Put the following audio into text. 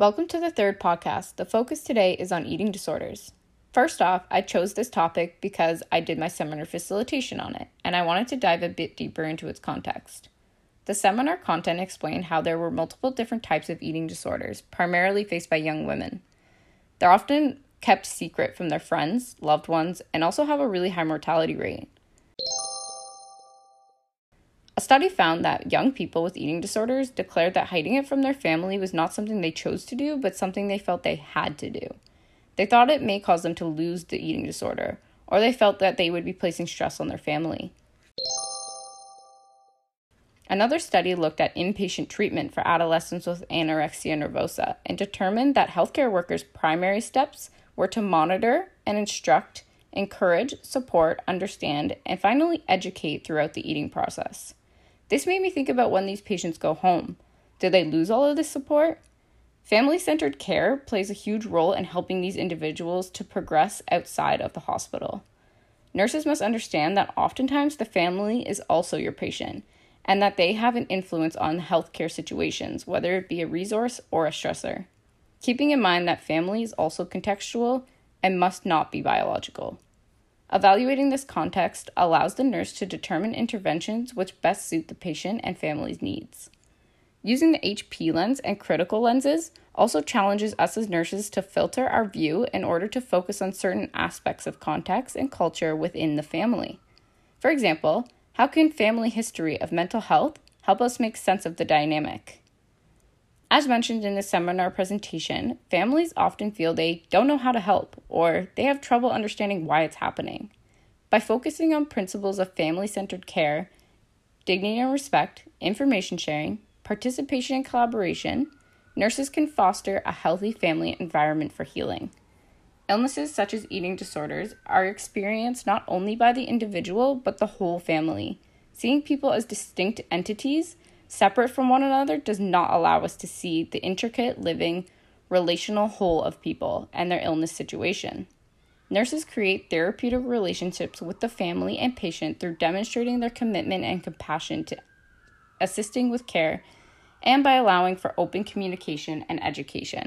Welcome to the third podcast. The focus today is on eating disorders. First off, I chose this topic because I did my seminar facilitation on it, and I wanted to dive a bit deeper into its context. The seminar content explained how there were multiple different types of eating disorders, primarily faced by young women. They're often kept secret from their friends, loved ones, and also have a really high mortality rate. A study found that young people with eating disorders declared that hiding it from their family was not something they chose to do, but something they felt they had to do. They thought it may cause them to lose the eating disorder, or they felt that they would be placing stress on their family. Another study looked at inpatient treatment for adolescents with anorexia nervosa and determined that healthcare workers' primary steps were to monitor and instruct, encourage, support, understand, and finally educate throughout the eating process. This made me think about when these patients go home. Do they lose all of this support? Family centered care plays a huge role in helping these individuals to progress outside of the hospital. Nurses must understand that oftentimes the family is also your patient and that they have an influence on healthcare situations, whether it be a resource or a stressor. Keeping in mind that family is also contextual and must not be biological. Evaluating this context allows the nurse to determine interventions which best suit the patient and family's needs. Using the HP lens and critical lenses also challenges us as nurses to filter our view in order to focus on certain aspects of context and culture within the family. For example, how can family history of mental health help us make sense of the dynamic? As mentioned in the seminar presentation, families often feel they don't know how to help or they have trouble understanding why it's happening. By focusing on principles of family centered care, dignity and respect, information sharing, participation and collaboration, nurses can foster a healthy family environment for healing. Illnesses such as eating disorders are experienced not only by the individual but the whole family. Seeing people as distinct entities separate from one another does not allow us to see the intricate, living, relational whole of people and their illness situation. Nurses create therapeutic relationships with the family and patient through demonstrating their commitment and compassion to assisting with care and by allowing for open communication and education.